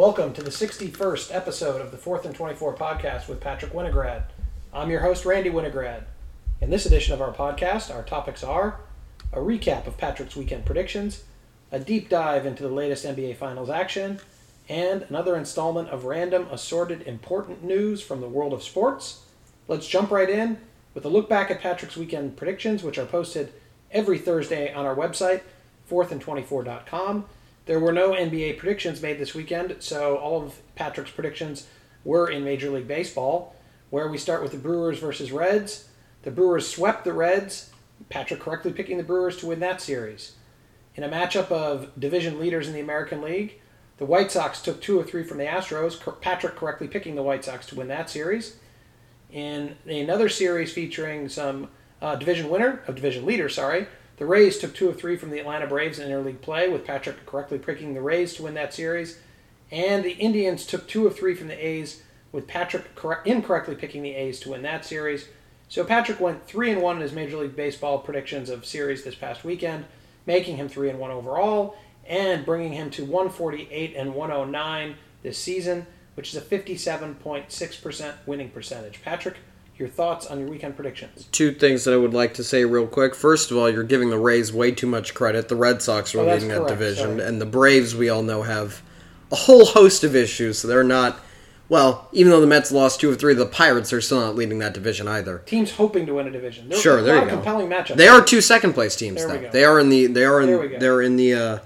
Welcome to the 61st episode of the 4th and 24 podcast with Patrick Winograd. I'm your host, Randy Winograd. In this edition of our podcast, our topics are a recap of Patrick's weekend predictions, a deep dive into the latest NBA Finals action, and another installment of random assorted important news from the world of sports. Let's jump right in with a look back at Patrick's weekend predictions, which are posted every Thursday on our website, 4thand24.com. There were no NBA predictions made this weekend, so all of Patrick's predictions were in Major League Baseball, where we start with the Brewers versus Reds. The Brewers swept the Reds, Patrick correctly picking the Brewers to win that series. In a matchup of division leaders in the American League, the White Sox took two or three from the Astros, Patrick correctly picking the White Sox to win that series. In another series featuring some uh, division winner, of division leader, sorry, the Rays took two of three from the Atlanta Braves in interleague play, with Patrick correctly picking the Rays to win that series. And the Indians took two of three from the A's, with Patrick correct, incorrectly picking the A's to win that series. So Patrick went three and one in his Major League Baseball predictions of series this past weekend, making him three and one overall, and bringing him to 148 and 109 this season, which is a 57.6% winning percentage. Patrick, your thoughts on your weekend predictions. Two things that I would like to say real quick. First of all, you're giving the Rays way too much credit. The Red Sox are Oh, leading that division, sorry. and the Braves, we all know, have a whole host of issues. So they're not. Well, even though the Mets lost two of three, the Pirates are still not leading that division either. Teams hoping to win a division. There Sure, a there you go. compelling matchups. They are two second place teams There we though. go. They are in the they are in they're in the uh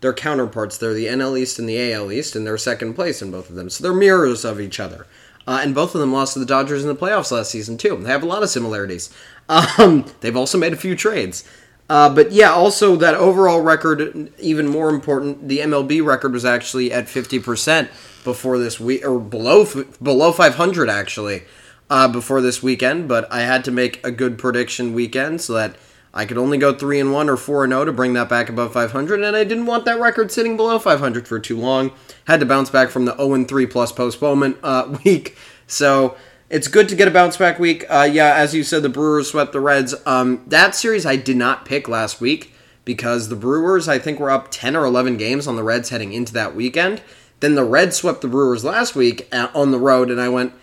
their counterparts. They're the NL East and the AL East, and they're second place in both of them. So they're mirrors of each other. Uh, and both of them lost to the Dodgers in the playoffs last season too. They have a lot of similarities. Um, they've also made a few trades. Uh, but yeah, also that overall record, even more important, the MLB record was actually at fifty percent before this week, or below below five hundred actually uh, before this weekend. But I had to make a good prediction weekend so that I could only go three and one or four and zero to bring that back above five hundred, and I didn't want that record sitting below five hundred for too long. Had to bounce back from the zero and three plus postponement uh, week, so it's good to get a bounce back week. Uh, yeah, as you said, the Brewers swept the Reds. Um, that series I did not pick last week because the Brewers I think were up ten or eleven games on the Reds heading into that weekend. Then the Reds swept the Brewers last week uh, on the road, and I went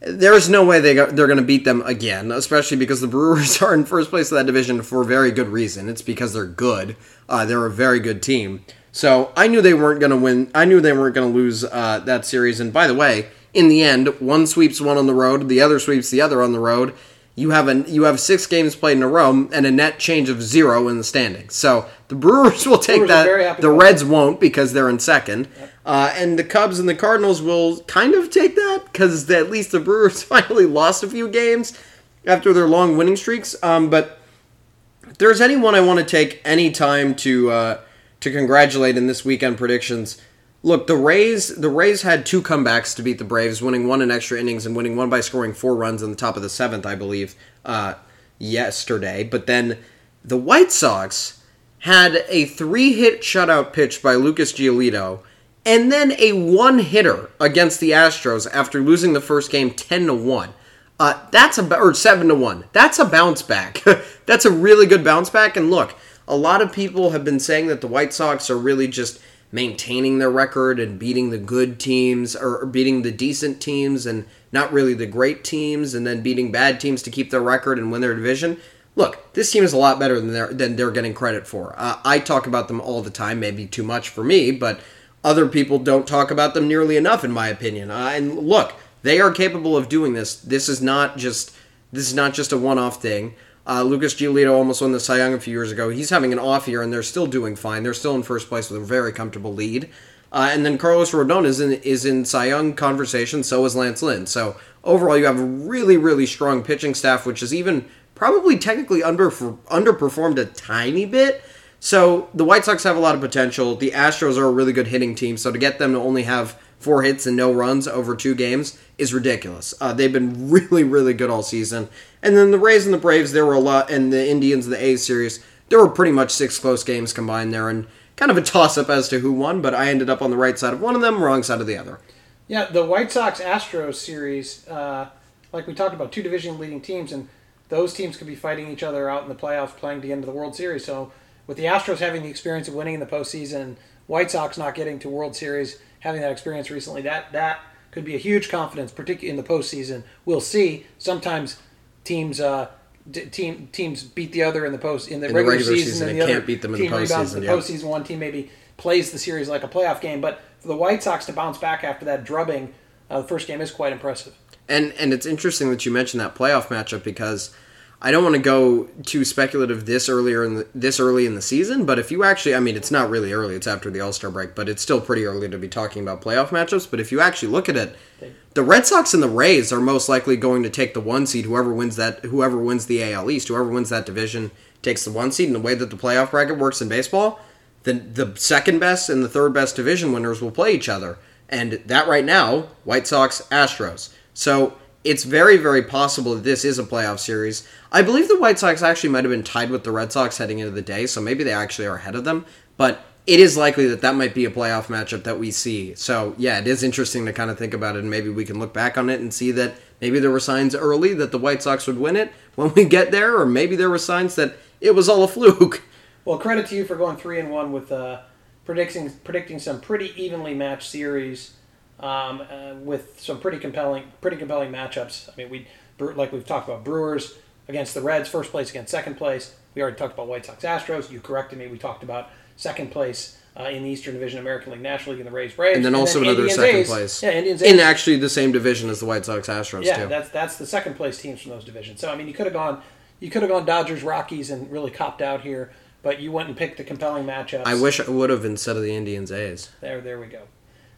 there's no way they they're going to beat them again, especially because the Brewers are in first place of that division for very good reason. It's because they're good. Uh, they're a very good team. So I knew they weren't going to win. I knew they weren't going to lose uh, that series. And by the way, in the end, one sweeps one on the road, the other sweeps the other on the road. You have an you have six games played in a row and a net change of zero in the standings. So the Brewers will take Brewers that. The Reds won't because they're in second. Uh, and the Cubs and the Cardinals will kind of take that because at least the Brewers finally lost a few games after their long winning streaks. Um, but if there's anyone I want to take any time to uh, to congratulate in this weekend predictions. Look, the Rays the Rays had two comebacks to beat the Braves, winning one in extra innings and winning one by scoring four runs in the top of the seventh, I believe, uh, yesterday. But then the White Sox had a three hit shutout pitch by Lucas Giolito and then a one hitter against the Astros after losing the first game 10 to 1. Uh, that's a or 7 to 1. That's a bounce back. that's a really good bounce back and look, a lot of people have been saying that the White Sox are really just maintaining their record and beating the good teams or beating the decent teams and not really the great teams and then beating bad teams to keep their record and win their division. Look, this team is a lot better than they're than they're getting credit for. Uh, I talk about them all the time, maybe too much for me, but other people don't talk about them nearly enough, in my opinion. Uh, and look, they are capable of doing this. This is not just this is not just a one-off thing. Uh, Lucas Giolito almost won the Cy Young a few years ago. He's having an off year, and they're still doing fine. They're still in first place with a very comfortable lead. Uh, and then Carlos Rodon is in is in Cy Young conversation. So is Lance Lynn. So overall, you have a really really strong pitching staff, which is even probably technically under underperformed a tiny bit. So the White Sox have a lot of potential. The Astros are a really good hitting team. So to get them to only have four hits and no runs over two games is ridiculous. Uh, they've been really, really good all season. And then the Rays and the Braves, there were a lot, and the Indians, and the A's series, there were pretty much six close games combined there, and kind of a toss up as to who won. But I ended up on the right side of one of them, wrong side of the other. Yeah, the White Sox Astros series, uh, like we talked about, two division leading teams, and those teams could be fighting each other out in the playoffs, playing to get into the World Series. So, with the Astros having the experience of winning in the postseason, White Sox not getting to World Series, having that experience recently, that that could be a huge confidence, particularly in the postseason. We'll see. Sometimes teams. Uh, d- Team teams beat the other in the post in the, the regular, regular season, season, and the can't other beat them in the team rebounds in the yep. postseason. One team maybe plays the series like a playoff game, but for the White Sox to bounce back after that drubbing, uh, the first game is quite impressive. And and it's interesting that you mentioned that playoff matchup because I don't want to go too speculative this earlier in the, this early in the season, but if you actually, I mean, it's not really early; it's after the All Star break, but it's still pretty early to be talking about playoff matchups. But if you actually look at it, the Red Sox and the Rays are most likely going to take the one seed. Whoever wins that, whoever wins the AL East, whoever wins that division takes the one seed. And the way that the playoff bracket works in baseball, the the second best and the third best division winners will play each other, and that right now, White Sox, Astros. So it's very, very possible that this is a playoff series. I believe the White Sox actually might have been tied with the Red Sox heading into the day, so maybe they actually are ahead of them. But it is likely that that might be a playoff matchup that we see. So yeah, it is interesting to kind of think about it, and maybe we can look back on it and see that maybe there were signs early that the White Sox would win it when we get there, or maybe there were signs that it was all a fluke. Well, credit to you for going three and one with uh, predicting predicting some pretty evenly matched series um, uh, with some pretty compelling pretty compelling matchups. I mean, we like we've talked about Brewers against the Reds, first place against second place. We already talked about White Sox Astros. You corrected me. We talked about second place. Uh, in the Eastern Division, American League, National League, and the Rays Braves, And then also another Indians, second A's. place. Yeah, Indians In A's. actually the same division as the White Sox Astros Yeah, too. that's that's the second place teams from those divisions. So I mean, you could have gone, you could have gone Dodgers Rockies and really copped out here, but you went and picked the compelling matchups. I wish I would have instead of the Indians A's. There, there we go.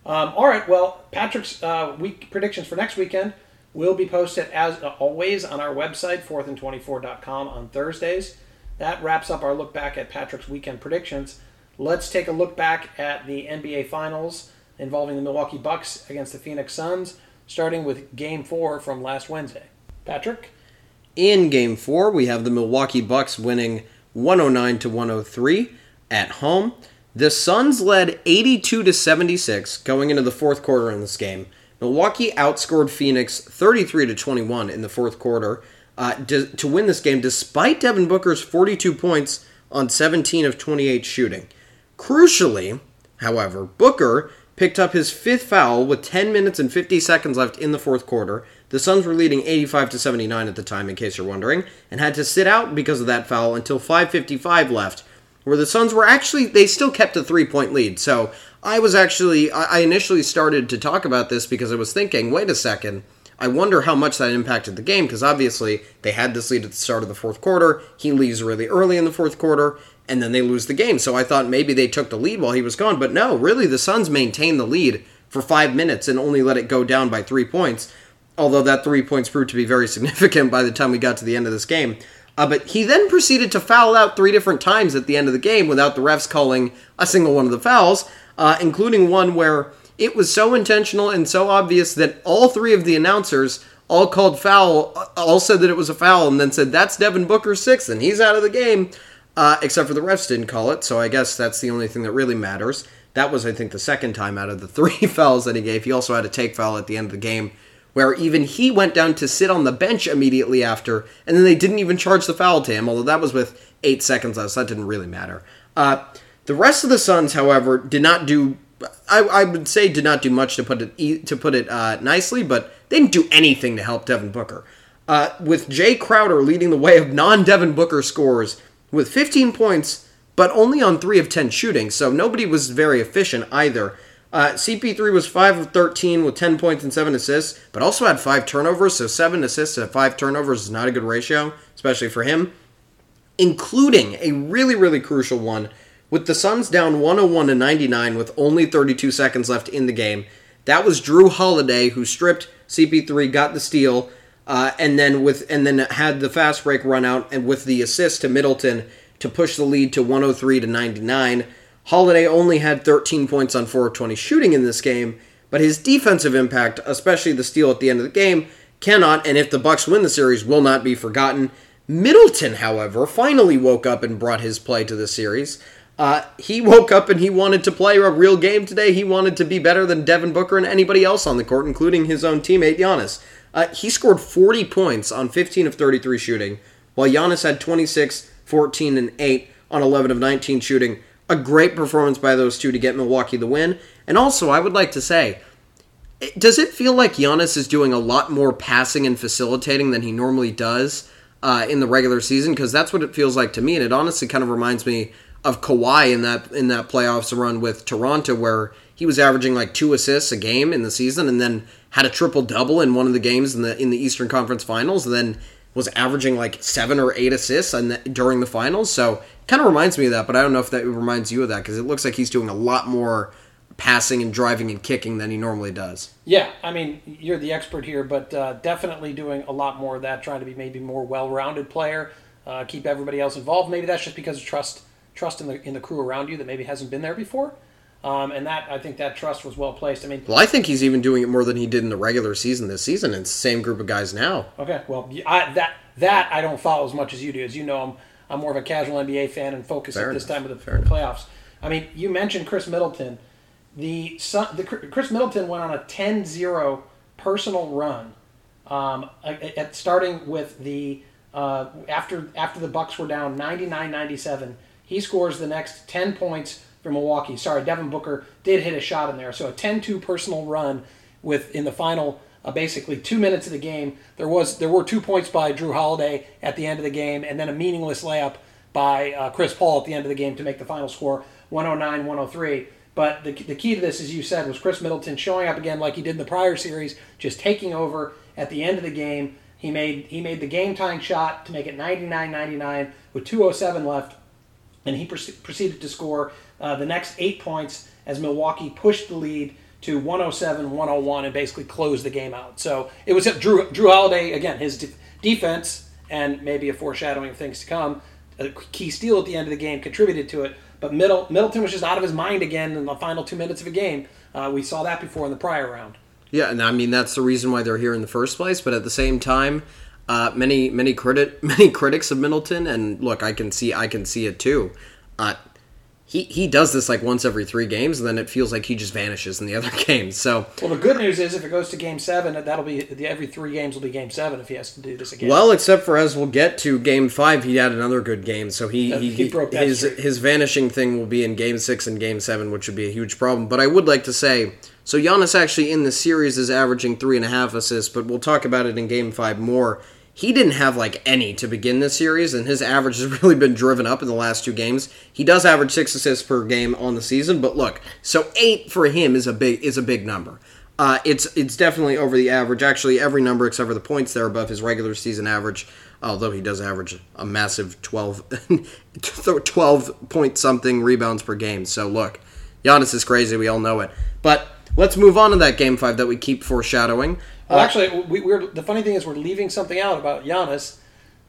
Um, all right. Well, Patrick's uh, week predictions for next weekend will be posted as always on our website, 4thand24.com on Thursdays. That wraps up our look back at Patrick's weekend predictions. Let's take a look back at the NBA Finals involving the Milwaukee Bucks against the Phoenix Suns, starting with Game Four from last Wednesday. Patrick. In game four, we have the Milwaukee Bucks winning 109 to 103 at home. The Suns led 82 to 76 going into the fourth quarter in this game. Milwaukee outscored Phoenix 33 to 21 in the fourth quarter uh, to, to win this game, despite Devin Booker's 42 points on 17 of 28 shooting. Crucially, however, Booker picked up his fifth foul with 10 minutes and 50 seconds left in the fourth quarter. The Suns were leading 85 to 79 at the time, in case you're wondering, and had to sit out because of that foul until 5:55 left, where the Suns were actually they still kept a three-point lead. So I was actually I I initially started to talk about this because I was thinking, wait a second. I wonder how much that impacted the game because obviously they had this lead at the start of the fourth quarter. He leaves really early in the fourth quarter, and then they lose the game. So I thought maybe they took the lead while he was gone, but no, really the Suns maintained the lead for five minutes and only let it go down by three points. Although that three points proved to be very significant by the time we got to the end of this game. Uh, but he then proceeded to foul out three different times at the end of the game without the refs calling a single one of the fouls, uh, including one where it was so intentional and so obvious that all three of the announcers all called foul, uh, all said that it was a foul, and then said that's Devin Booker's sixth and he's out of the game. Uh, except for the refs didn't call it, so I guess that's the only thing that really matters. That was, I think, the second time out of the three fouls that he gave. He also had a take foul at the end of the game, where even he went down to sit on the bench immediately after, and then they didn't even charge the foul to him, although that was with eight seconds left, so that didn't really matter. Uh, the rest of the Suns, however, did not do. I, I would say did not do much to put it to put it uh, nicely, but they didn't do anything to help Devin Booker. Uh, with Jae Crowder leading the way of non-Devin Booker scores with 15 points, but only on 3 of 10 shooting, so nobody was very efficient either. Uh, CP3 was 5 of 13 with 10 points and 7 assists, but also had 5 turnovers, so 7 assists and 5 turnovers is not a good ratio, especially for him. Including a really, really crucial one with the Suns down 101 to 99 with only 32 seconds left in the game. That was Jrue Holiday who stripped CP3, got the steal, uh, and then with and then had the fast break run out and with the assist to Middleton to push the lead to 103 to 99. Holiday only had 13 points on 4 of 20 shooting in this game, but his defensive impact, especially the steal at the end of the game, cannot and if the Bucks win the series will not be forgotten. Middleton, however, finally woke up and brought his play to the series. Uh, he woke up and he wanted to play a real game today. He wanted to be better than Devin Booker and anybody else on the court, including his own teammate Giannis. Uh, he scored 40 points on 15 of 33 shooting, while Giannis had 26, 14, and 8 on 11 of 19 shooting. A great performance by those two to get Milwaukee the win. And also, I would like to say, does it feel like Giannis is doing a lot more passing and facilitating than he normally does uh, in the regular season? Because that's what it feels like to me, and it honestly kind of reminds me of Kawhi in that in that playoffs run with Toronto, where he was averaging like two assists a game in the season, and then had a triple double in one of the games in the in the Eastern Conference Finals, and then was averaging like seven or eight assists the, during the finals. So kind of reminds me of that, but I don't know if that reminds you of that because it looks like he's doing a lot more passing and driving and kicking than he normally does. Yeah, I mean, you're the expert here, but uh, definitely doing a lot more of that, trying to be maybe more well-rounded player, uh, keep everybody else involved. Maybe that's just because of trust, trust in the in the crew around you that maybe hasn't been there before. Um, and that I think that trust was well placed. I mean, well, I think he's even doing it more than he did in the regular season this season. The same group of guys now. Okay, well, I, that that I don't follow as much as you do. As you know, I'm I'm more of a casual NBA fan and focus Fair at this time of the Fair playoffs. Enough. I mean, you mentioned Khris Middleton. The, the Khris Middleton went on a 10-0 personal run, um, at starting with the uh, after after the Bucks were down 99-97. He scores the next 10 points for Milwaukee. Sorry, Devin Booker did hit a shot in there. So a 10-2 personal run with in the final uh, basically two minutes of the game. There was there were two points by Jrue Holiday at the end of the game, and then a meaningless layup by uh, Chris Paul at the end of the game to make the final score 109-103. But the, the key to this, as you said, was Khris Middleton showing up again like he did in the prior series, just taking over at the end of the game. He made he made the game tying shot to make it 99-99 with 2:07 left, and he proceeded to score uh, the next eight points as Milwaukee pushed the lead to 107 101 and basically closed the game out. So it was Jrue, Drew Holiday, again, his de- defense and maybe a foreshadowing of things to come. A key steal at the end of the game contributed to it. But Middle, Middleton was just out of his mind again in the final two minutes of a game. Uh, we saw that before in the prior round. Yeah, and I mean that's the reason why they're here in the first place. But at the same time, uh, many many credit many critics of Middleton, and look, I can see I can see it too. Uh, he he does this like once every three games, and then it feels like he just vanishes in the other games. So well, the good news is if it goes to game seven, that'll be every three games will be game seven if he has to do this again. Well, except for as we'll get to game five, he had another good game, so he he, he, broke his streak. his vanishing thing will be in game six and game seven, which would be a huge problem. But I would like to say. So Giannis actually in the series is averaging three and a half assists, but we'll talk about it in Game Five more he didn't have like any to begin this series, and his average has really been driven up in the last two games. He does average six assists per game on the season, but look, so eight for him is a big is a big number. Uh, it's it's definitely over the average. Actually, every number except for the points there above his regular season average. Although he does average a massive 12, 12 point something rebounds per game. So look, Giannis is crazy. We all know it. But let's move on to that game five that we keep foreshadowing. Well, actually, we, we're the funny thing is we're leaving something out about Giannis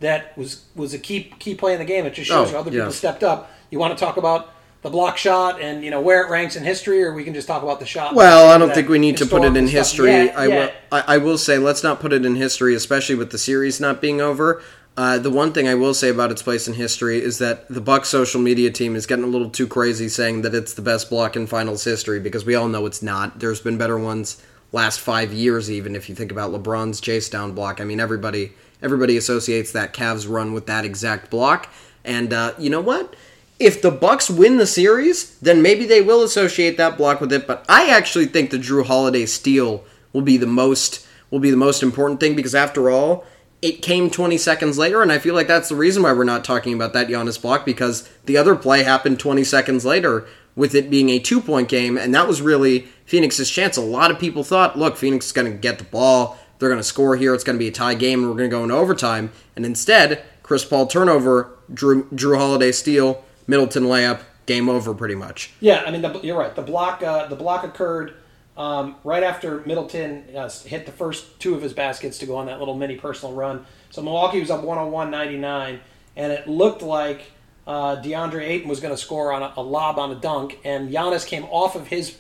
that was was a key key play in the game. It just shows oh, you other people stepped up. You want to talk about the block shot and you know where it ranks in history, or we can just talk about the shot. Well, I don't think we need to put it in history. I will. I, I, will say let's not put it in history, especially with the series not being over. Uh, the one thing I will say about its place in history is that the Buck social media team is getting a little too crazy saying that it's the best block in finals history because we all know it's not. There's been better ones last five years, even if you think about LeBron's chase down block. I mean, everybody everybody associates that Cavs run with that exact block. And uh, you know what? If the Bucks win the series, then maybe they will associate that block with it. But I actually think the Jrue Holiday steal will be the most will be the most important thing because after all, it came 20 seconds later, and I feel like that's the reason why we're not talking about that Giannis block because the other play happened 20 seconds later with it being a two point game, and that was really Phoenix's chance. A lot of people thought, look, Phoenix is going to get the ball, they're going to score here, it's going to be a tie game, and we're going to go into overtime. And instead, Chris Paul turnover, Jrue, Jrue Holiday steal, Middleton layup, game over pretty much. Yeah, I mean, the, you're right. The block, uh, the block occurred um, right after Middleton uh, hit the first two of his baskets to go on that little mini personal run. So Milwaukee was up 101 99, and it looked like uh, DeAndre Ayton was going to score on a, a, lob on a dunk, and Giannis came off of his,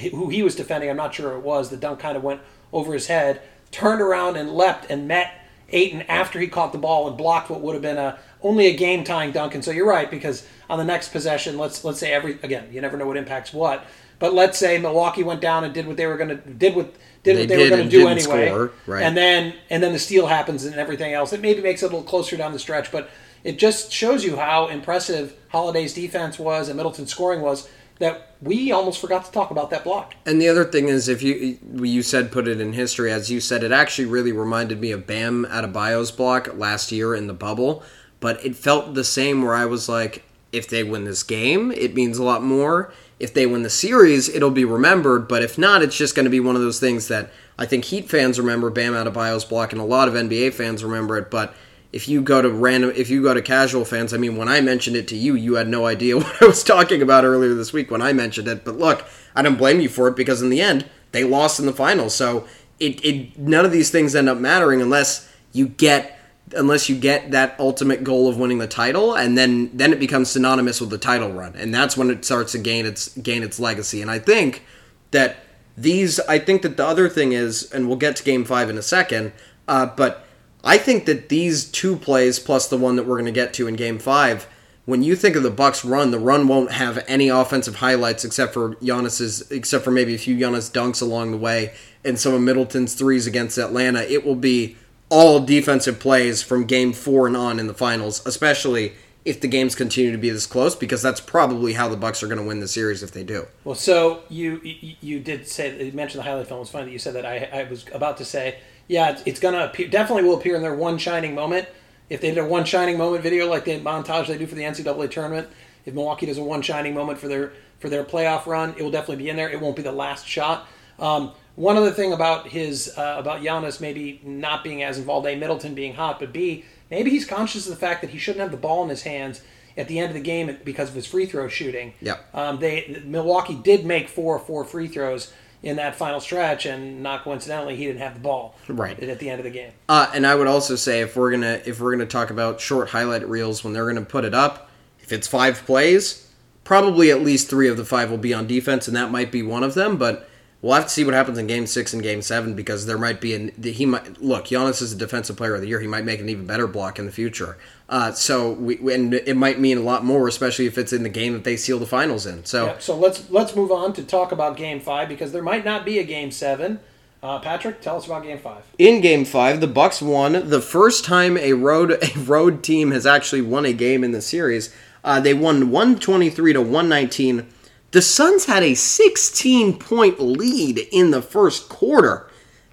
who he was defending. I'm not sure it was. The dunk kind of went over his head, turned around and leapt and met Ayton after he caught the ball and blocked what would have been a only a game tying dunk. And so you're right because on the next possession, let's let's say every again, you never know what impacts what. But let's say Milwaukee went down and did what they were going to did what did they what they did were going to do anyway, score, right. and then and then the steal happens and everything else. It maybe makes it a little closer down the stretch, but it just shows you how impressive Holiday's defense was and Middleton's scoring was that we almost forgot to talk about that block. And the other thing is, if you you said put it in history, as you said, it actually really reminded me of Bam Adebayo's block last year in the bubble. But it felt the same where I was like, if they win this game, it means a lot more. If they win the series, it'll be remembered. But if not, it's just going to be one of those things that I think Heat fans remember Bam Adebayo's block, and a lot of NBA fans remember it. But if you go to random if you go to casual fans i mean when i mentioned it to you you had no idea what i was talking about earlier this week when i mentioned it. But look i don't blame you for it because in the end they lost in the finals so it, it none of these things end up mattering unless you get unless you get that ultimate goal of winning the title and then then it becomes synonymous with the title run. And that's when it starts to gain its gain its legacy. And i think that these i think that the other thing is and we'll get to game five in a second uh, but I think that these two plays plus the one that we're going to get to in Game Five, when you think of the Bucks run, the run won't have any offensive highlights except for Giannis's, except for maybe a few Giannis dunks along the way and some of Middleton's threes against Atlanta. It will be all defensive plays from Game Four and on in the finals, especially if the games continue to be this close, because that's probably how the Bucks are going to win the series if they do. Well, so you you, did say you mentioned the highlight film. It's funny that you said that. I I was about to say yeah, it's, it's gonna appear, definitely will appear in their one shining moment. If they did a one shining moment video like the montage they do for the NCAA tournament, if Milwaukee does a one shining moment for their for their playoff run, it will definitely be in there. It won't be the last shot. Um, one other thing about his uh, about Giannis maybe not being as involved, a Middleton being hot, but b maybe he's conscious of the fact that he shouldn't have the ball in his hands at the end of the game because of his free throw shooting. Yeah. Um, they Milwaukee did make four four free throws in that final stretch, and not coincidentally, he didn't have the ball right at the end of the game. Uh, and I would also say if we're gonna if we're gonna talk about short highlight reels when they're gonna put it up, if it's five plays, probably at least three of the five will be on defense, and that might be one of them. But we'll have to see what happens in Game Six and Game Seven because there might be an he might look. Giannis is a defensive player of the year. He might make an even better block in the future. Uh, so we and it might mean a lot more, especially if it's in the game that they seal the finals in. So yeah, so let's let's move on to talk about Game Five because there might not be a Game Seven. Uh, Patrick, tell us about Game Five. In Game Five, the Bucks won the first time a road a road team has actually won a game in the series. Uh, they won one twenty three to one nineteen. The Suns had a sixteen point lead in the first quarter.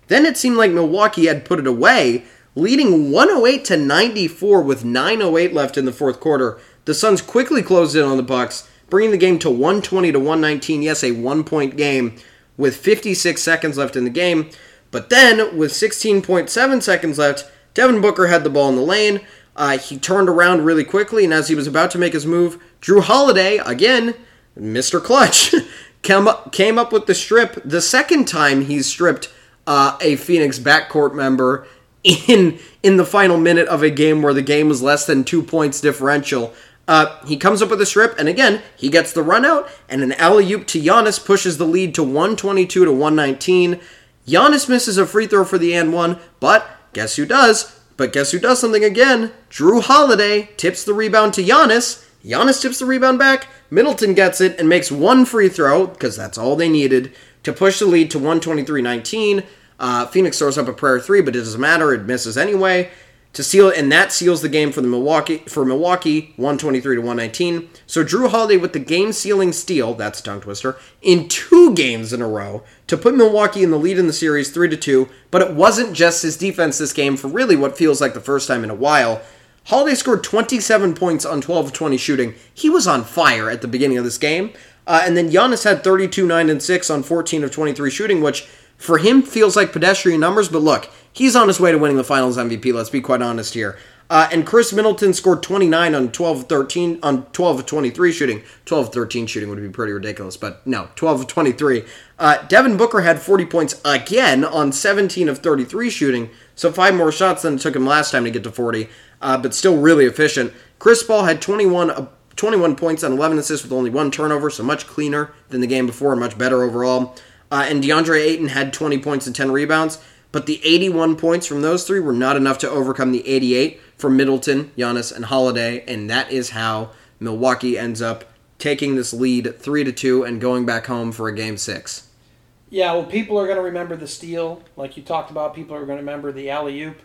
Then it seemed like Milwaukee had put it away leading 108 to 94 with 908 left in the fourth quarter. The Suns quickly closed in on the Bucks, bringing the game to 120 to 119. Yes, a one-point game with 56 seconds left in the game. But then, with 16.7 seconds left, Devin Booker had the ball in the lane. Uh, he turned around really quickly, and as he was about to make his move, Jrue Holiday, again, Mr. Clutch, came up, came up with the strip. The second time he's stripped uh, a Phoenix backcourt member in in the final minute of a game where the game was less than two points differential. Uh, he comes up with a strip, and again, he gets the run out, and an alley oop to Giannis pushes the lead to 122 to 119. Giannis misses a free throw for the and one, but guess who does? But guess who does something again? Jrue Holiday tips the rebound to Giannis. Giannis tips the rebound back. Middleton gets it and makes one free throw, because that's all they needed, to push the lead to 123 19. Uh, Phoenix throws up a prayer three, but it doesn't matter. It misses anyway to seal, it, and that seals the game for the Milwaukee for Milwaukee, 123 to 119. So Jrue Holiday with the game sealing steal, that's a tongue twister, in two games in a row to put Milwaukee in the lead in the series, three to two. But it wasn't just his defense this game for really what feels like the first time in a while. Holiday scored 27 points on 12 of 20 shooting. He was on fire at the beginning of this game. Uh, and then Giannis had 32, 9, and 6 on 14 of 23 shooting, which for him feels like pedestrian numbers, but look, he's on his way to winning the finals MVP, let's be quite honest here. Uh, and Khris Middleton scored 29 on 12 13 on 12 of 23 shooting. 12 of 13 shooting would be pretty ridiculous, but no, 12 of 23. Uh, Devin Booker had 40 points again on 17 of 33 shooting, so five more shots than it took him last time to get to 40, uh, but still really efficient. Chris Paul had 21 uh, 21 points and 11 assists with only one turnover, so much cleaner than the game before and much better overall. Uh, and DeAndre Ayton had 20 points and 10 rebounds, but the 81 points from those three were not enough to overcome the 88 from Middleton, Giannis, and Holiday, and that is how Milwaukee ends up taking this lead 3 to 2 and going back home for a game 6. Yeah, well, people are going to remember the steal, like you talked about. People are going to remember the alley oop.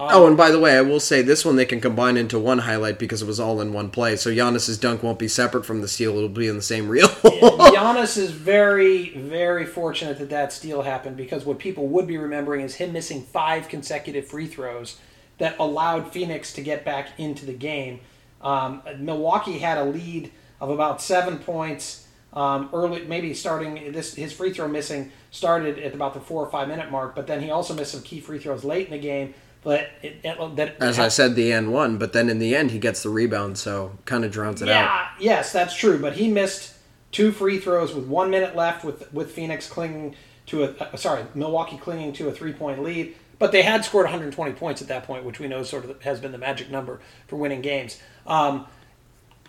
Oh, and by the way, I will say this one they can combine into one highlight because it was all in one play. So Giannis's dunk won't be separate from the steal; it'll be in the same reel. Giannis is very, very fortunate that that steal happened because what people would be remembering is him missing five consecutive free throws that allowed Phoenix to get back into the game. Um, Milwaukee had a lead of about seven points um, early, maybe starting this his free throw missing started at about the four or five minute mark, but then he also missed some key free throws late in the game. But it, that as I said, the end one, but then in the end he gets the rebound, so kind of drowns it yeah, out. yes, that's true. But he missed two free throws with one minute left, with with Phoenix clinging to a uh, sorry Milwaukee clinging to a three point lead. But they had scored 120 points at that point, which we know sort of has been the magic number for winning games. Um,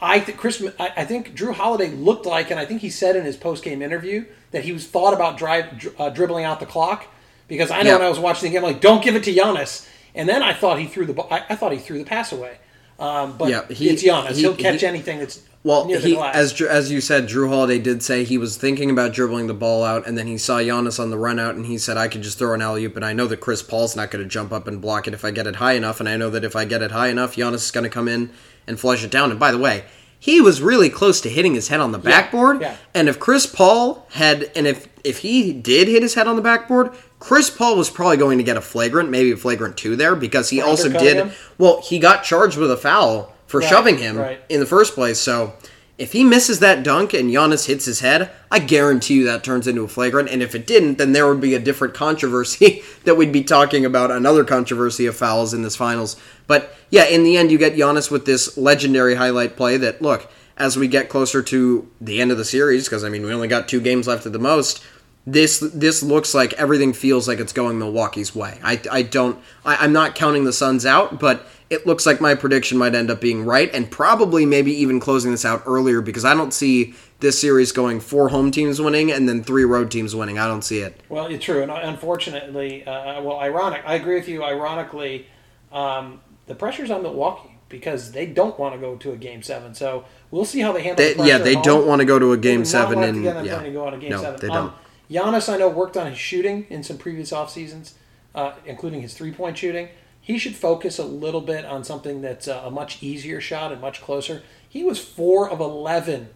I think Chris, I, I think Jrue Holiday looked like, and I think he said in his post game interview that he was thought about drive, uh, dribbling out the clock because I know when I was watching the game, I'm like, don't give it to Giannis, and then I thought he threw the, ball- I, I thought he threw the pass away. Um, but Yeah, he- it's Giannis; he- will catch he- anything that's Well, near the he glass. as as you said, Jrue Holiday did say he was thinking about dribbling the ball out, and then he saw Giannis on the run out, and he said, "I could just throw an alley oop, and I know that Chris Paul's not going to jump up and block it if I get it high enough, and I know that if I get it high enough, Giannis is going to come in and flush it down." And by the way, he was really close to hitting his head on the backboard, yeah. and if Chris Paul had, and if if he did hit his head on the backboard. Chris Paul was probably going to get a flagrant, maybe a flagrant two there, because he For also did. him? Well, he got charged with a foul for Right, shoving him right. in the first place. So if he misses that dunk and Giannis hits his head, I guarantee you that turns into a flagrant. And if it didn't, then there would be a different controversy that we'd be talking about another controversy of fouls in this finals. But yeah, in the end, you get Giannis with this legendary highlight play that, look, as we get closer to the end of the series, because I mean, we only got two games left at the most. This this looks like everything feels like it's going Milwaukee's way. I, I don't I, I'm not counting the Suns out, but it looks like my prediction might end up being right, and probably maybe even closing this out earlier because I don't see this series going four home teams winning and then three road teams winning. I don't see it. Well, it's true, and unfortunately, uh, well, ironic. I agree with you. Ironically, um, the pressure's on Milwaukee because they don't want to go to a game seven. So we'll see how they handle. They, the yeah, they don't want to go to a game not seven and yeah, to go on a game no, seven. they Um, don't. Giannis, I know, worked on his shooting in some previous off seasons, uh, including his three point shooting. He should focus a little bit on something that's a much easier shot and much closer. He was four of eleven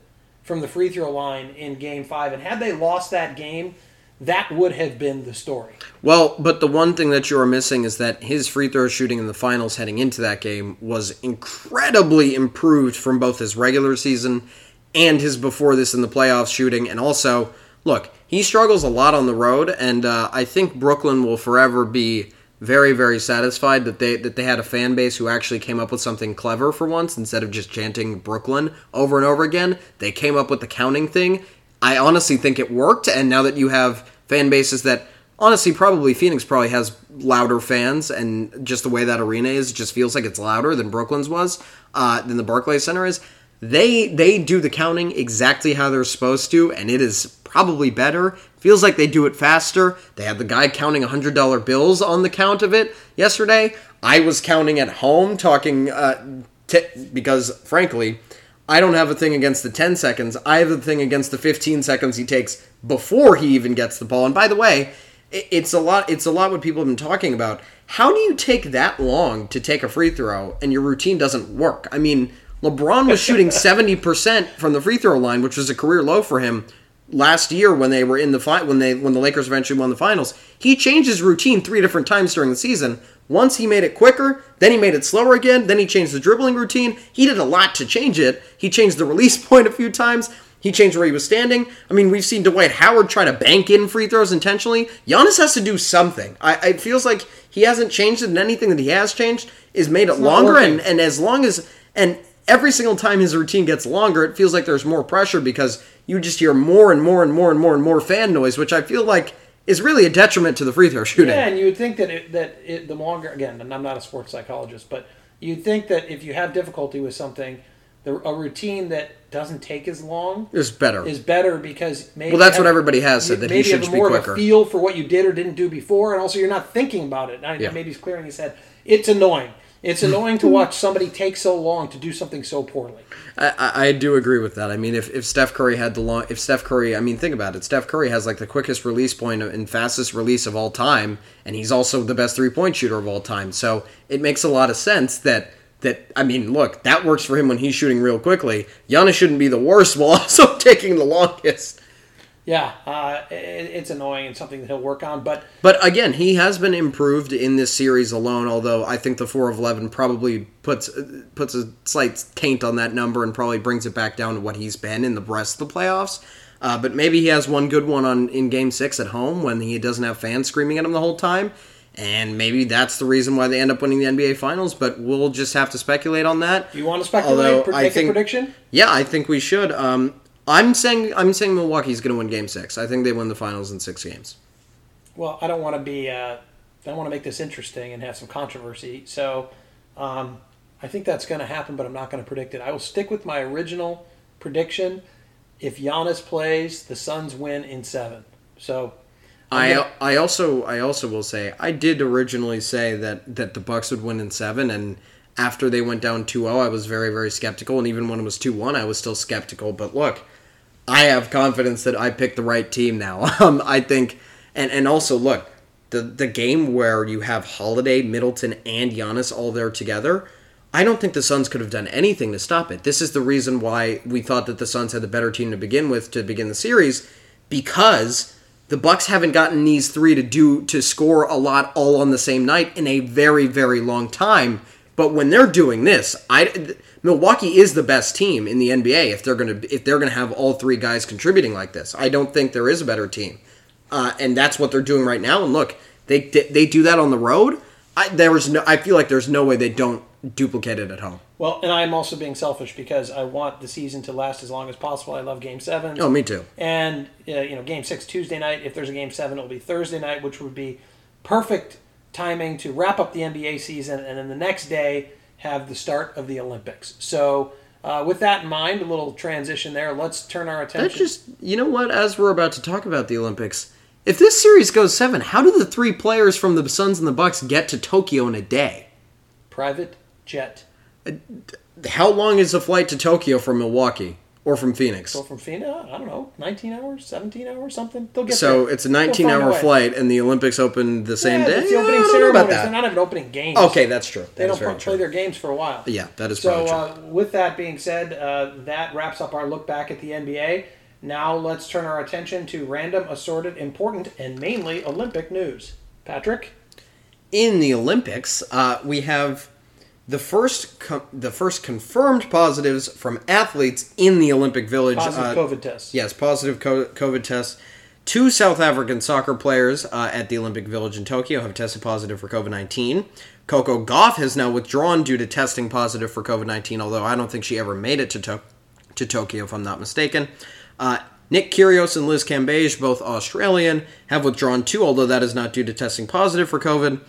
from the free throw line in Game Five, and had they lost that game, that would have been the story. Well, but the one thing that you are missing is that his free throw shooting in the finals heading into that game was incredibly improved from both his regular season and his before this in the playoffs shooting. And also, look, he struggles a lot on the road, and uh, I think Brooklyn will forever be very, very satisfied that they that they had a fan base who actually came up with something clever for once instead of just chanting Brooklyn over and over again. They came up with the counting thing. I honestly think it worked, and now that you have fan bases that honestly probably Phoenix probably has louder fans, and just the way that arena is, just feels like it's louder than Brooklyn's was, uh, than the Barclays Center is. They they do the counting exactly how they're supposed to, and it is probably better. Feels like they do it faster. They had the guy counting hundred dollar bills on the count of it yesterday. I was counting at home, talking uh, t- because frankly, I don't have a thing against the 10 seconds. I have a thing against the 15 seconds he takes before he even gets the ball. And by the way, it's a lot it's a lot what people have been talking about. How do you take that long to take a free throw and your routine doesn't work? I mean, LeBron was shooting 70% from the free throw line, which was a career low for him last year when they were in the fi- when they when the Lakers eventually won the finals. He changed his routine 3 different times during the season. Once he made it quicker, then he made it slower again, then he changed the dribbling routine. He did a lot to change it. He changed the release point a few times. He changed where he was standing. I mean, we've seen Dwight Howard try to bank in free throws intentionally. Giannis has to do something. I, it feels like he hasn't changed it, and anything that he has changed is made it longer. And, and as long as and every single time his routine gets longer, it feels like there's more pressure because you just hear more and more and more and more and more fan noise, which I feel like is really a detriment to the free throw shooting. Yeah, and you would think that it, that it, the longer again, and I'm not a sports psychologist, but you'd think that if you have difficulty with something, the, a routine that doesn't take as long is better. is better because maybe Well, that's you what everybody has said, that he should have be more quicker. of a feel for what you did or didn't do before, and also you're not thinking about it. I, Yeah. Maybe he's clearing his head. It's annoying. It's annoying to watch somebody take so long to do something so poorly. I, I, do agree with that. I mean, if, if Steph Curry had the long, if Steph Curry, I mean, think about it. Steph Curry has like the quickest release point and fastest release of all time, and he's also the best three point shooter of all time. So it makes a lot of sense that that I mean, look, that works for him when he's shooting real quickly. Giannis shouldn't be the worst while also taking the longest. Yeah, uh, it, it's annoying and something that he'll work on. But But again, he has been improved in this series alone. Although I think the four of eleven probably puts puts a slight taint on that number and probably brings it back down to what he's been in the rest of the playoffs. Uh, but maybe he has one good one on in Game Six at home when he doesn't have fans screaming at him the whole time, and maybe that's the reason why they end up winning the NBA Finals. But we'll just have to speculate on that. you want to speculate? Although I think- a prediction? Yeah, I think we should. Um, I'm saying I'm saying Milwaukee's going to win Game Six. I think they win the finals in six games. Well, I don't want to be. Uh, I want to make this interesting and have some controversy. So, um, I think that's going to happen, but I'm not going to predict it. I will stick with my original prediction. If Giannis plays, the Suns win in seven. So, I I also I also will say I did originally say that that the Bucks would win in seven, and after they went down 2-0, I was very very skeptical, and even when it was two one, I was still skeptical. But look, I have confidence that I picked the right team now. Um, I think, and and also look, the the game where you have Holiday, Middleton, and Giannis all there together. I don't think the Suns could have done anything to stop it. This is the reason why we thought that the Suns had the better team to begin with to begin the series, because the Bucks haven't gotten these three to do to score a lot all on the same night in a very very long time. But when they're doing this, I Milwaukee is the best team in the NBA if they're gonna if they're gonna have all three guys contributing like this. I don't think there is a better team, uh, and that's what they're doing right now. And look, they they do that on the road. I, there was no. I feel like there's no way they don't duplicate it at home. well, and I'm also being selfish because I want the season to last as long as possible. I love Game Seven. Oh, me too. And uh, you know, Game Six Tuesday night. If there's a Game Seven, it'll be Thursday night, which would be perfect timing to wrap up the NBA season, and then the next day have the start of the Olympics. So, uh, with that in mind, a little transition there. Let's turn our attention. That's just you know what? As we're about to talk about the Olympics, if this series goes seven, how do the three players from the Suns and the Bucks get to Tokyo in a day? private jet. How long is the flight to Tokyo from Milwaukee or from Phoenix? So from Phoenix, I don't know, 19 hours, 17 hours, something. They'll get So there. it's a 19 find a hour flight, and the Olympics open the same yeah, day. It's the opening don't know ceremonies. about They're not even opening games. Okay, that's true. They don't play true. their games for a while. Yeah, that is So, uh, with that being said, uh, that wraps up our look back at the NBA. Now let's turn our attention to random, assorted, important, and mainly Olympic news. Patrick? in the Olympics, uh, we have the first com- the first confirmed positives from athletes in the Olympic Village. Positive uh, COVID tests. Yes, positive co- COVID tests. Two South African soccer players uh, at the Olympic Village in Tokyo have tested positive for COVID 19. Coco Gauff has now withdrawn due to testing positive for COVID 19, although I don't think she ever made it to, to- to Tokyo, if I'm not mistaken. Uh, Nick Kyrgios and Liz Cambage, both Australian, have withdrawn too, although that is not due to testing positive for COVID.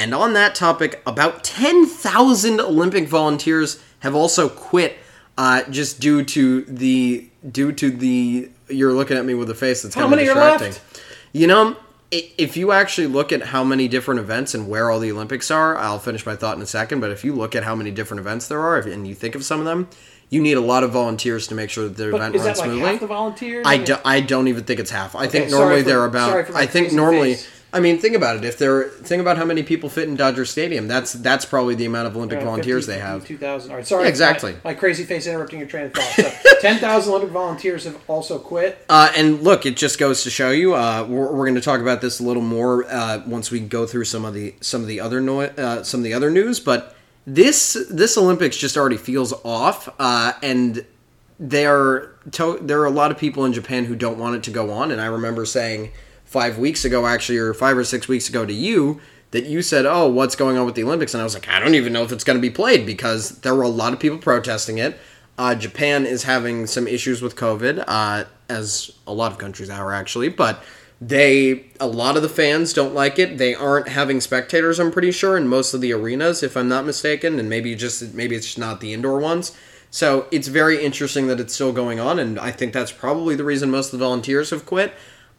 And on that topic, about 10,000 Olympic volunteers have also quit uh, just due to the due to the. You're looking at me with a face that's How kind of many are left? You know, if you actually look at how many different events and where all the Olympics are, I'll finish my thought in a second. But if you look at how many different events there are, and you think of some of them, you need a lot of volunteers to make sure that the But event runs like smoothly. half the volunteers? I, do, I don't even think it's half. I think normally for- they're about. sorry for my I think normally. face. I mean, think about it. If they're think about how many people fit in Dodger Stadium, that's that's probably the amount of Olympic uh, volunteers 50, they have. 2,000. All right, sorry. Yeah, exactly. My, my crazy face interrupting your train of thought. So 10,000 Olympic volunteers have also quit. Uh, and look, it just goes to show you. Uh, we're we're going to talk about this a little more uh, once we go through some of the some of the other no- uh, some of the other news. But this this Olympics just already feels off, uh, and there to- there are a lot of people in Japan who don't want it to go on. And I remember saying five weeks ago, actually, or five or six weeks ago to you. That you said, "Oh, what's going on with the Olympics?" And I was like, "I don't even know if it's going to be played because there were a lot of people protesting it." Uh, Japan is having some issues with COVID, uh, as a lot of countries are actually, but they a lot of the fans don't like it. They aren't having spectators, I'm pretty sure, in most of the arenas, if I'm not mistaken, and maybe just maybe it's just not the indoor ones. So it's very interesting that it's still going on, and I think that's probably the reason most of the volunteers have quit.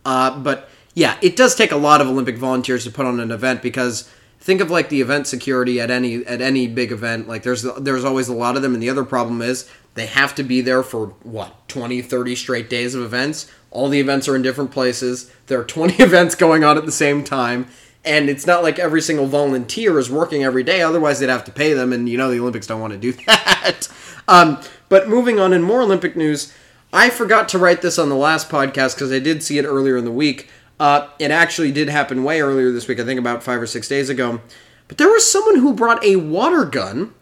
Uh, but yeah, it does take a lot of Olympic volunteers to put on an event because think of like the event security at any at any big event. Like there's there's always a lot of them, and the other problem is they have to be there for what 20, 30 straight days of events. All the events are in different places. There are 20 events going on at the same time. And it's not like every single volunteer is working every day. Otherwise, they'd have to pay them. And you know, the Olympics don't want to do that. um, but moving on in more Olympic news, I forgot to write this on the last podcast because I did see it earlier in the week. Uh, it actually did happen way earlier this week, I think about five or six days ago. But there was someone who brought a water gun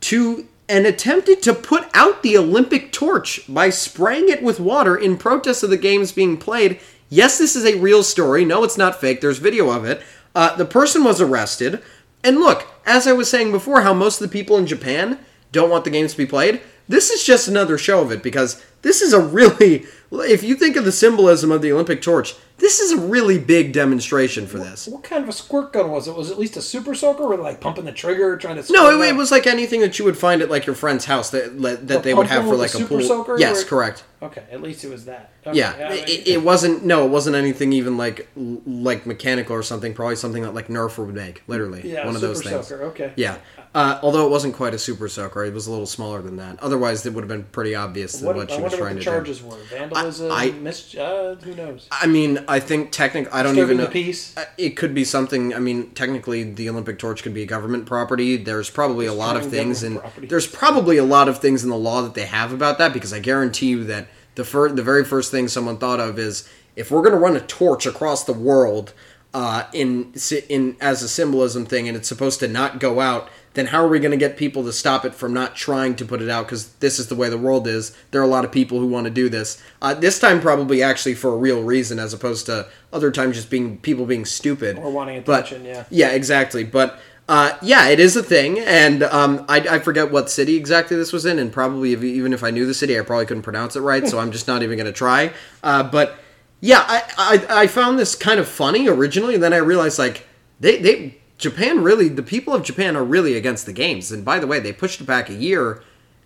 to and attempted to put out the Olympic torch by spraying it with water in protest of the games being played. Yes, this is a real story. No, it's not fake. There's video of it. Uh, the person was arrested. And look, as I was saying before, how most of the people in Japan don't want the games to be played, this is just another show of it because this is a really, if you think of the symbolism of the Olympic torch, this is a really big demonstration for this. What kind of a squirt gun was it? Was it at least a super soaker, or like pumping the trigger, trying to? No, it, it was like anything that you would find at like your friend's house that that, that they would have for like a a super pool. soaker, yes, or- correct. Okay, at least it was that. Okay, Yeah, it, it wasn't. No, it wasn't anything even like like mechanical or something. Probably something that like Nerf would make. Literally, yeah, one of super those things. soaker. Okay. Yeah. Uh, although it wasn't quite a super soaker, it was a little smaller than that. Otherwise, it would have been pretty obvious that What, what, she was wonder what the to do. charges were. Vandalism, I- mis- uh, who knows? I mean, I think technically, I don't Disturbing even know. peace. Uh, It could be something. I mean, technically, the Olympic torch could be a government property. There's probably a lot of things, and there's probably a lot of things in the law that they have about that. Because I guarantee you that the fir- the very first thing someone thought of is if we're going to run a torch across the world uh, in in as a symbolism thing, and it's supposed to not go out. Then how are we going to get people to stop it from not trying to put it out? Because this is the way the world is. There are a lot of people who want to do this. Uh, this time, probably actually for a real reason, as opposed to other times just being people being stupid Or wanting But- attention, yeah. yeah, exactly. But uh, yeah, it is a thing, and um, I, I forget what city exactly this was in, and probably if, even if I knew the city, I probably couldn't pronounce it right. so I'm just not even going to try. Uh, but yeah, I, I I found this kind of funny originally, and then I realized like they they Japan really the people of Japan are really against the games. And by the way, they pushed it back a year.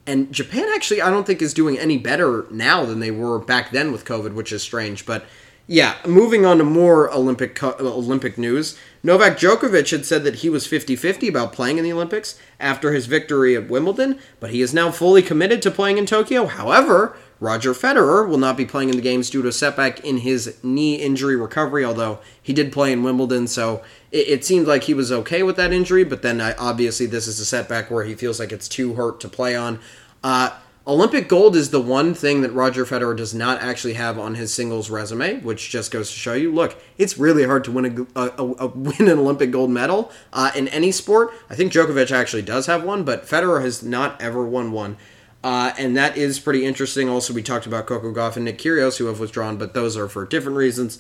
And Japan actually, I don't think is doing any better now than they were back then with COVID, which is strange. But yeah, moving on to more Olympic Olympic news. Novak Djokovic had said that he was 50-50 about playing in the Olympics after his victory at Wimbledon, but he is now fully committed to playing in Tokyo. However, Roger Federer will not be playing in the games due to a setback in his knee injury recovery, although he did play in Wimbledon, so it, it seemed like he was okay with that injury, but then I, obviously this is a setback where he feels like it's too hurt to play on. Uh, Olympic gold is the one thing that Roger Federer does not actually have on his singles resume, which just goes to show you. Look, it's really hard to win a, a, a- win an Olympic gold medal uh, in any sport. I think Djokovic actually does have one, but Federer has not ever won one. Uh, and that is pretty interesting. Also, we talked about Coco Gauff and Nick Kyrgios, who have withdrawn, but those are for different reasons.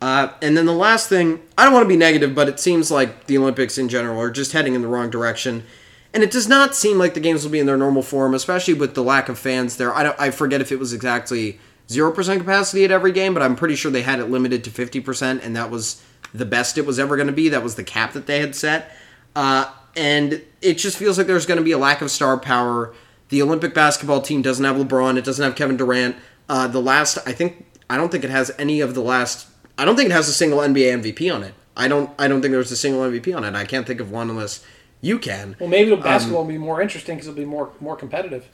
Uh, and then the last thing, I don't want to be negative, but it seems like the Olympics in general are just heading in the wrong direction. And it does not seem like the games will be in their normal form, especially with the lack of fans there. I, I forget if it was exactly 0% capacity at every game, but I'm pretty sure they had it limited to 50%, and that was the best it was ever going to be. That was the cap that they had set. Uh, and it just feels like there's going to be a lack of star power. The Olympic basketball team doesn't have LeBron, it doesn't have Kevin Durant. Uh, the last, I think, I don't think it has any of the last. I don't think it has a single NBA MVP on it. I don't. I don't think there's a single MVP on it. I can't think of one unless you can. Well, maybe Um, the basketball will be more interesting because it'll be more more competitive.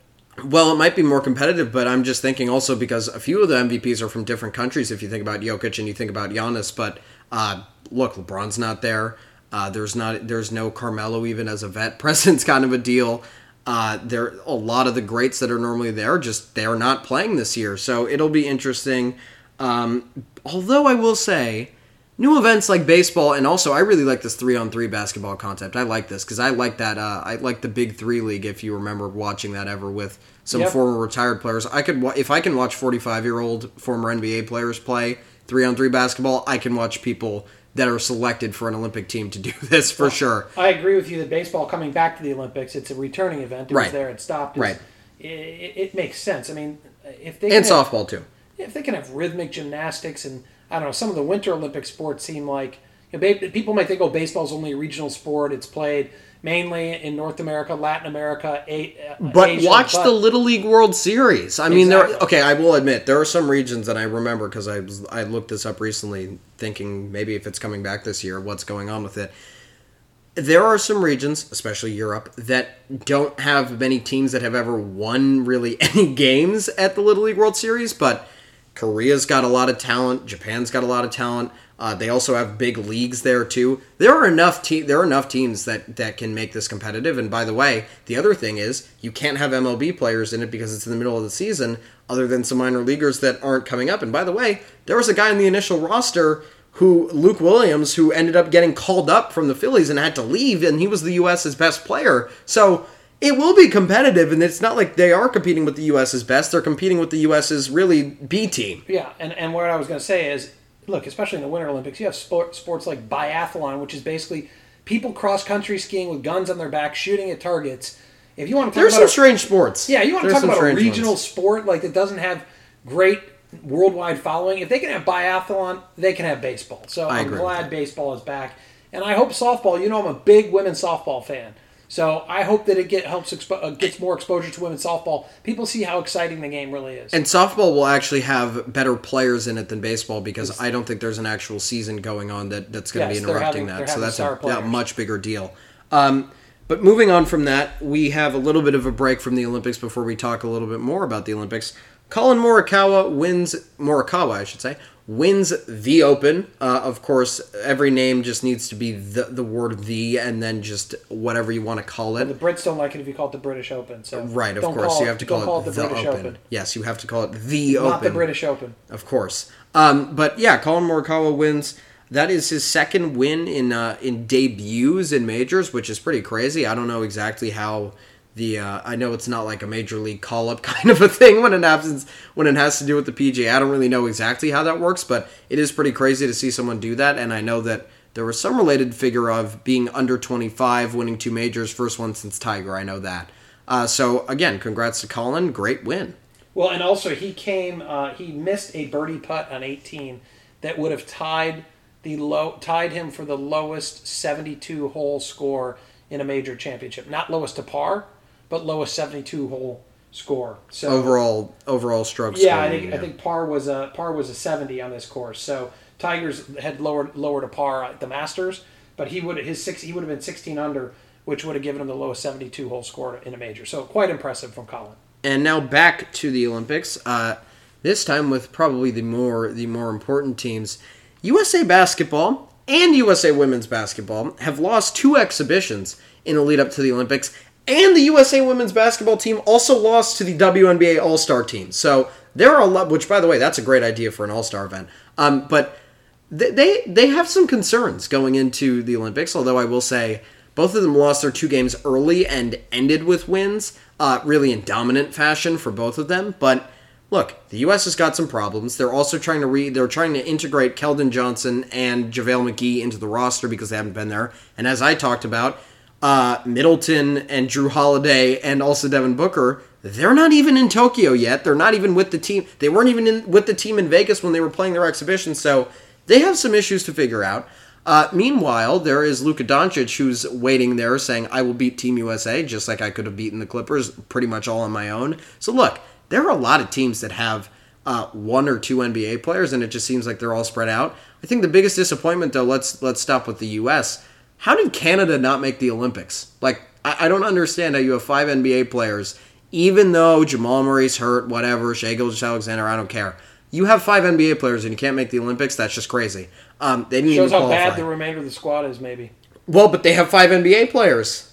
Well, it might be more competitive, but I'm just thinking also because a few of the MVPs are from different countries. If you think about Jokic and you think about Giannis, but uh, look, LeBron's not there. Uh, there's not. There's no Carmelo even as a vet presence, kind of a deal. Uh, there a lot of the greats that are normally there just they're not playing this year, so it'll be interesting. Um, although I will say, new events like baseball and also I really like this three on three basketball concept. I like this because I like that. Uh, I like the Big Three League. If you remember watching that ever with some Yep. former retired players, I could wa- if I can watch forty five year old former NBA players play three on three basketball. I can watch people that are selected for an Olympic team to do this for sure. I agree with you that baseball coming back to the Olympics, it's a returning event. It Right. was there, it stopped. Right. It, it, it makes sense. I mean, if they And can have- softball too. if they can have rhythmic gymnastics and I don't know, some of the Winter Olympic sports seem like you know, people might think, oh, baseball's only a regional sport. It's played mainly in North America, Latin America, a, uh, But Asia, watch but- the Little League World Series. I mean, there. Okay, I will admit there are some regions that I remember because I was I looked this up recently, thinking maybe if it's coming back this year, what's going on with it. there are some regions, especially Europe, that don't have many teams that have ever won really any games at the Little League World Series, but Korea's got a lot of talent, Japan's got a lot of talent. Uh, they also have big leagues there too. There are enough te- there are enough teams that that can make this competitive. And by the way, the other thing is you can't have MLB players in it because it's in the middle of the season, other than some minor leaguers that aren't coming up. And by the way, there was a guy in the initial roster who Luke Williams who ended up getting called up from the Phillies and had to leave, and he was the U.S.'s best player. So it will be competitive, and it's not like they are competing with the U.S.'s best; they're competing with the U.S.'s really B team. Yeah, and, and what I was going to say is, look, especially in the Winter Olympics, you have sport, sports like biathlon, which is basically people cross country skiing with guns on their back, shooting at targets. If you want to talk There's about some a- strange sports. Yeah, you want to talk about a regional ones. sport like that doesn't have great worldwide following. If they can have biathlon, they can have baseball. So I I'm glad baseball is back, and I hope softball. You know, I'm a big women's softball fan, so I hope that it get helps expo- uh, gets more exposure to women's softball. People see how exciting the game really is. And softball will actually have better players in it than baseball because I don't think there's an actual season going on that, that's going to Yes, be interrupting having- that. So that's a, a much bigger deal. Um, but moving on from that, we have a little bit of a break from the Olympics before we talk a little bit more about the Olympics. Collin Morikawa wins Morikawa, I should say, wins the Open. Uh, of course, every name just needs to be the the word "the" and then just whatever you want to call it. the Brits don't like it if you call it the British Open. So Right, of course, you have to don't call, it, the, British Open. Yes, you have to call it the Open. not the British Open. Of course. Um, but yeah, Collin Morikawa wins. That is his second win in uh, in debuts in majors, which is pretty crazy. I don't know exactly how the uh, I know it's not like a major league call up kind of a thing when it happens when it has to do with the PGA. I don't really know exactly how that works, but it is pretty crazy to see someone do that. And I know that there was some related figure of being under 25, winning two majors, first one since Tiger. I know that. Uh, so again, congrats to Collin. Great win. Well, and also he came. Uh, he missed a birdie putt on 18 that would have tied the low tied him for the lowest 72 hole score in a major championship. Not lowest to par, but lowest 72 hole score. So Overall, overall strokes. yeah, I scored, think I think par was a par was a 70 on this course. So Tigers had lowered lowered a par at the Masters, but he would his six he would have been 16 under, which would have given him the lowest 72 hole score in a major. So quite impressive from Collin. And now back to the Olympics. Uh, this time with probably the more the more important teams. USA basketball and USA women's basketball have lost two exhibitions in the lead up to the Olympics, and the USA women's basketball team also lost to the WNBA All Star team. So there are a lot. Which, by the way, that's a great idea for an All Star event. Um, but they, they have some concerns going into the Olympics. Although I will say both of them lost their two games early and ended with wins, uh, really in dominant fashion for both of them. But look, the U.S. has got some problems. They're also trying to re they're trying to integrate Keldon Johnson and JaVale McGee into the roster because they haven't been there. And as I talked about, uh, Middleton and Jrue Holiday and also Devin Booker. They're not even in Tokyo yet. They're not even with the team. They weren't even in, with the team in Vegas when they were playing their exhibition. So they have some issues to figure out. Uh, meanwhile, there is Luka Doncic who's waiting there saying, I will beat Team USA, just like I could have beaten the Clippers pretty much all on my own. So look, there are a lot of teams that have uh, one or two NBA players, and it just seems like they're all spread out. I think the biggest disappointment, though, let's let's stop with the U.S. How did Canada not make the Olympics? Like, I, I don't understand how you have five NBA players, even though Jamal Murray's hurt, whatever, Shai Gilgeous-Alexander, I don't care. You have five NBA players and you can't make the Olympics. That's just crazy. Um, they didn't Shows even how qualify. bad the remainder of the squad is, maybe. Well, but they have five NBA players.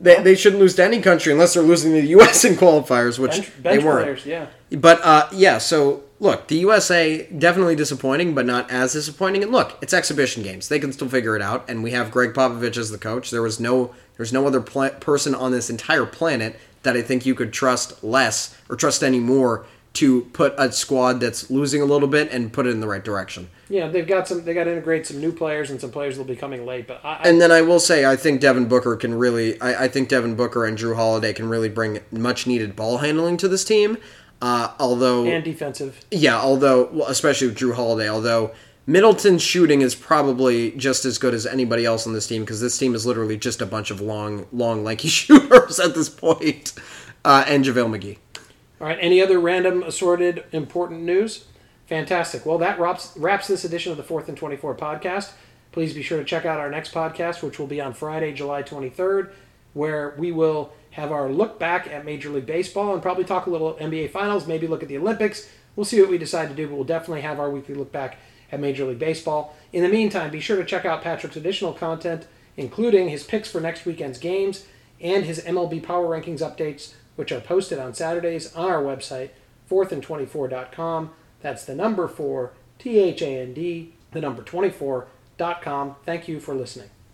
They, they shouldn't lose to any country unless they're losing to the U.S. in qualifiers, which Bench, they weren't. players, yeah. But uh, yeah, so look, the USA definitely disappointing, but not as disappointing. And look, it's exhibition games; they can still figure it out. And we have Gregg Popovich as the coach. There was no, there's no other pla- person on this entire planet that I think you could trust less or trust any more to put a squad that's losing a little bit and put it in the right direction. Yeah, they've got some. They got to integrate some new players and some players will be coming late. But I, I, And then I will say, I think Devin Booker can really, I, I think Devin Booker and Jrue Holiday can really bring much needed ball handling to this team. Uh, although, and defensive. yeah, although, well, especially with Jrue Holiday, although Middleton's shooting is probably just as good as anybody else on this team because this team is literally just a bunch of long, long, lanky shooters at this point. Uh, and JaVale McGee. All right. Any other random assorted important news? Fantastic. Well, that wraps wraps this edition of the Fourth and Twenty Four podcast. Please be sure to check out our next podcast, which will be on Friday, July 23rd, where we will have our look back at Major League Baseball and probably talk a little NBA Finals, maybe look at the Olympics. We'll see what we decide to do, but we'll definitely have our weekly look back at Major League Baseball. In the meantime, be sure to check out Patrick's additional content, including his picks for next weekend's games and his MLB Power Rankings updates, which are posted on Saturdays on our website, 4thand24.com. That's the number four, T H A N D, the number 24.com. Thank you for listening.